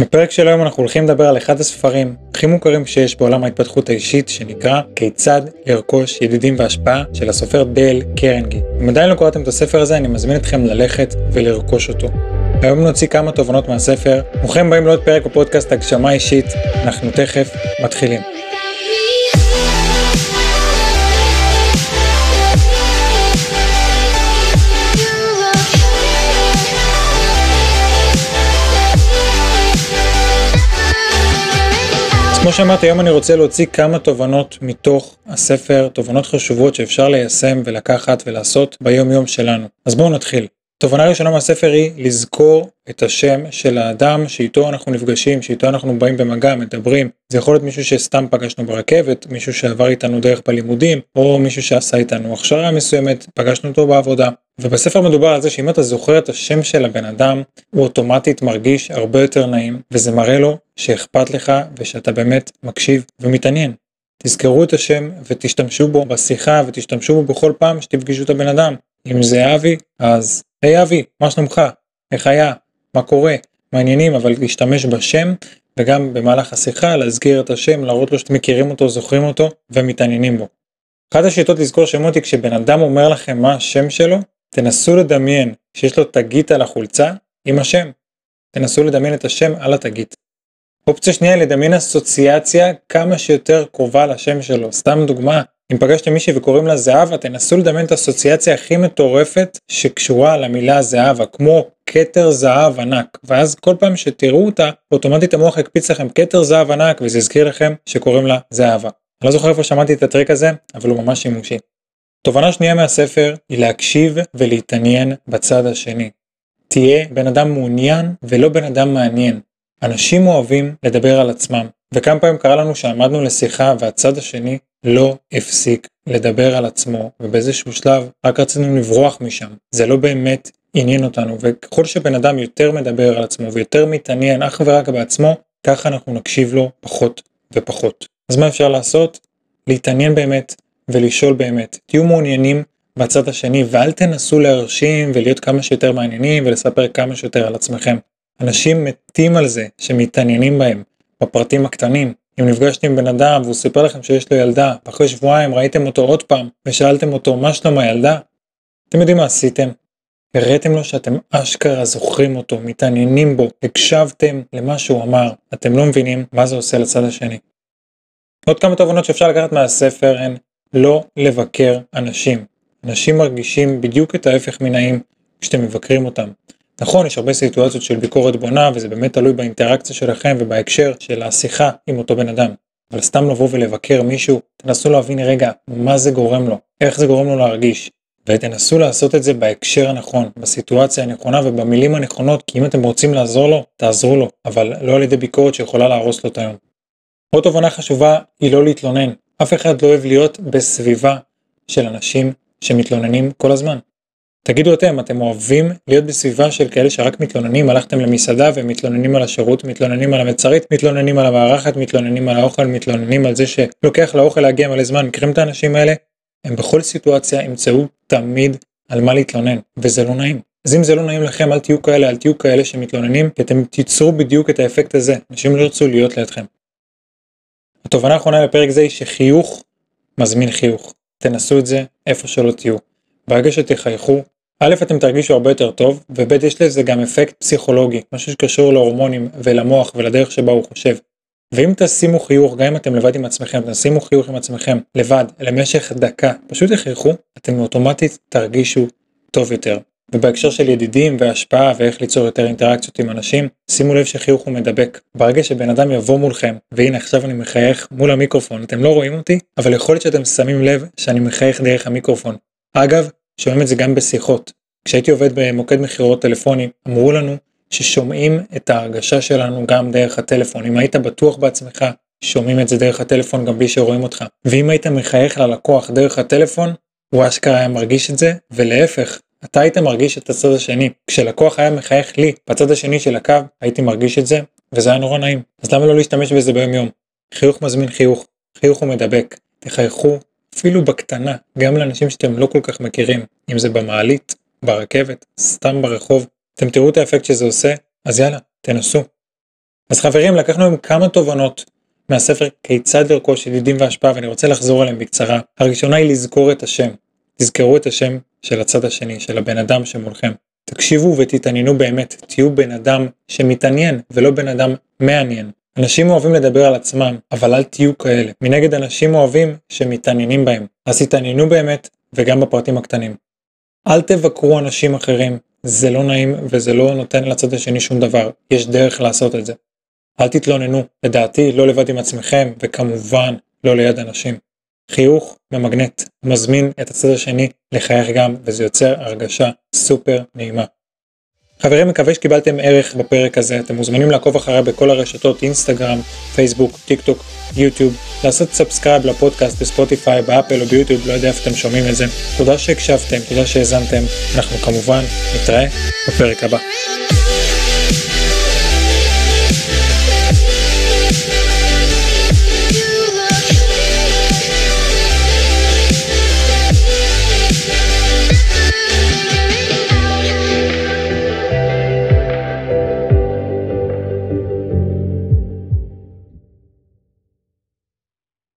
בפרק של היום אנחנו הולכים לדבר על אחד הספרים הכי מוכרים שיש בעולם ההתפתחות האישית שנקרא כיצד לרכוש ידידים והשפעה של הסופר דייל קרנגי. אם עדיין לא קראתם את הספר הזה אני מזמין אתכם ללכת ולרכוש אותו. היום נוציא כמה תובנות מהספר, ברוכים באים לעוד פרק בפודקאסט הגשמה אישית, אנחנו תכף מתחילים. כמו שאמרתי, היום אני רוצה להוציא כמה תובנות מתוך הספר, תובנות חשובות שאפשר ליישם ולקחת ולעשות ביום יום שלנו. אז בואו נתחיל. תובנה ראשונה מהספר היא לזכור את השם של האדם שאיתו אנחנו נפגשים, שאיתו אנחנו באים במגע, מדברים. זה יכול להיות מישהו שסתם פגשנו ברכבת, מישהו שעבר איתנו דרך בלימודים, או מישהו שעשה איתנו הכשרה מסוימת, פגשנו אותו בעבודה. ובספר מדובר על זה שאם אתה זוכר את השם של הבן אדם, הוא אוטומטית מרגיש הרבה יותר נעים, וזה מראה לו שאכפת לך ושאתה באמת מקשיב ומתעניין. תזכרו את השם ותשתמשו בו בשיחה ותשתמשו בו בכל פעם שתפגשו את הבן אדם. אם זה אבי, אז היי אבי, מה שלומך? איך היה? מה קורה? מעניינים, אבל להשתמש בשם וגם במהלך השיחה להזכיר את השם, להראות לו שאתם מכירים אותו, זוכרים אותו ומתעניינים בו. אחת השיטות לזכור שמות היא כשבן אדם אומר לכם מה השם שלו, תנסו לדמיין שיש לו תגית על החולצה עם השם. תנסו לדמיין את השם על התגית. אופציה שנייה היא לדמיין אסוציאציה כמה שיותר קרובה לשם שלו. סתם דוגמה, אם פגשתם מישהי וקוראים לה זהבה, תנסו לדמיין את האסוציאציה הכי מטורפת שקשורה למילה זהבה, כמו כתר זהב ענק, ואז כל פעם שתראו אותה, אוטומטית המוח יקפיץ לכם כתר זהב ענק, וזה יזכיר לכם שקוראים לה זהבה. אני לא זוכר איפה שמעתי את הטריק הזה, אבל הוא ממש שימושי. תובנה שנייה מהספר היא להקשיב ולהתעניין בצד השני. תהיה בן אדם מעוניין ולא בן אדם מעניין. אנשים אוהבים לדבר על עצמם, וכמה פעמים קרה לנו שעמדנו לשיחה והצד השני לא הפסיק לדבר על עצמו, ובאיזשהו שלב רק רצינו לברוח משם. זה לא באמת עניין אותנו, וככל שבן אדם יותר מדבר על עצמו ויותר מתעניין אך ורק בעצמו, ככה אנחנו נקשיב לו פחות ופחות. אז מה אפשר לעשות? להתעניין באמת ולשאול באמת. תהיו מעוניינים בצד השני ואל תנסו להרשים ולהיות כמה שיותר מעניינים ולספר כמה שיותר על עצמכם. אנשים מתים על זה שמתעניינים בהם, בפרטים הקטנים. אם נפגשתם עם בן אדם והוא סיפר לכם שיש לו ילדה, ואחרי שבועיים ראיתם אותו עוד פעם ושאלתם אותו מה שלום הילדה, אתם יודעים מה עשיתם? הראיתם לו שאתם אשכרה זוכרים אותו, מתעניינים בו, הקשבתם למה שהוא אמר, אתם לא מבינים מה זה עושה לצד השני. עוד כמה תובנות שאפשר לקחת מהספר הן לא לבקר אנשים. אנשים מרגישים בדיוק את ההפך מנעים כשאתם מבקרים אותם. נכון, יש הרבה סיטואציות של ביקורת בונה וזה באמת תלוי באינטראקציה שלכם ובהקשר של השיחה עם אותו בן אדם. אבל סתם לבוא ולבקר מישהו, תנסו להבין רגע מה זה גורם לו, איך זה גורם לו להרגיש. ותנסו לעשות את זה בהקשר הנכון, בסיטואציה הנכונה ובמילים הנכונות, כי אם אתם רוצים לעזור לו, תעזרו לו, אבל לא על ידי ביקורת שיכולה להרוס לו את היום. עוד תובנה חשובה היא לא להתלונן. אף אחד לא אוהב להיות בסביבה של אנשים שמתלוננים כל הזמן. תגידו אתם, אתם אוהבים להיות בסביבה של כאלה שרק מתלוננים, הלכתם למסעדה ומתלוננים על השירות, מתלוננים על המצרית, מתלוננים על המארחת, מתלוננים על האוכל, מתלוננים על זה שלוקח לאוכל להגיע מלא זמן, מכירים את האנשים האלה? הם בכל סיטואציה ימצאו תמיד על מה להתלונן, וזה לא נעים. אז אם זה לא נעים לכם, אל תהיו כאלה, אל תהיו כאלה שמתלוננים, כי אתם תיצרו בדיוק את האפקט הזה, אנשים לא ירצו להיות לידכם. התובנה האחרונה בפרק זה היא שחיוך מזמין חיוך. תנסו את זה איפה שלא תהיו. ברגע שתחייכו, א' אתם תרגישו הרבה יותר טוב, וב' יש לזה גם אפקט פסיכולוגי, משהו שקשור להורמונים ולמוח ולדרך שבה הוא חושב. ואם תשימו חיוך, גם אם אתם לבד עם עצמכם, תשימו חיוך עם עצמכם לבד למשך דקה, פשוט תחייכו, אתם אוטומטית תרגישו טוב יותר. ובהקשר של ידידים והשפעה ואיך ליצור יותר אינטראקציות עם אנשים, שימו לב שחיוך הוא מדבק. ברגע שבן אדם יבוא מולכם, והנה עכשיו אני מחייך מול המיקרופון, אתם לא רואים אותי, אבל יכול להיות שאתם שמים לב שאני מחייך דרך המיקרופון. אגב, שומעים את זה גם בשיחות. כשהייתי עובד במוקד מכירות טלפוני, אמרו לנו ששומעים את ההרגשה שלנו גם דרך הטלפון. אם היית בטוח בעצמך, שומעים את זה דרך הטלפון גם בלי שרואים אותך. ואם היית מחייך ללקוח דרך הטלפון, הוא אשכרה היה מרגיש את זה, ולהפך, אתה היית מרגיש את הצד השני. כשלקוח היה מחייך לי בצד השני של הקו, הייתי מרגיש את זה, וזה היה נורא נעים. אז למה לא להשתמש בזה ביום יום? חיוך מזמין חיוך, חיוך הוא מדבק. תחייכו אפילו בקטנה, גם לאנשים שאתם לא כל כך מכירים, אם זה במעלית, ברכבת, סתם ברחוב. אתם תראו את האפקט שזה עושה, אז יאללה, תנסו. אז חברים, לקחנו עם כמה תובנות מהספר כיצד לרכוש ידידים והשפעה ואני רוצה לחזור עליהם בקצרה. הראשונה היא לזכור את השם. תזכרו את השם של הצד השני, של הבן אדם שמולכם. תקשיבו ותתעניינו באמת, תהיו בן אדם שמתעניין ולא בן אדם מעניין. אנשים אוהבים לדבר על עצמם, אבל אל תהיו כאלה. מנגד אנשים אוהבים שמתעניינים בהם. אז תתעניינו באמת וגם בפרטים הקטנים. אל תבקרו אנשים אחרים, זה לא נעים וזה לא נותן לצד השני שום דבר, יש דרך לעשות את זה. אל תתלוננו, לדעתי לא לבד עם עצמכם, וכמובן לא ליד אנשים. חיוך ממגנט, מזמין את הצד השני לחייך גם, וזה יוצר הרגשה סופר נעימה. חברים, מקווה שקיבלתם ערך בפרק הזה, אתם מוזמנים לעקוב אחריי בכל הרשתות, אינסטגרם, פייסבוק, טיק טוק, יוטיוב, לעשות subscribe לפודקאסט בספוטיפיי, באפל או ביוטיוב, לא יודע איפה אתם שומעים את זה. תודה שהקשבתם, תודה שהאזנתם, אנחנו כמובן נתראה בפרק הבא.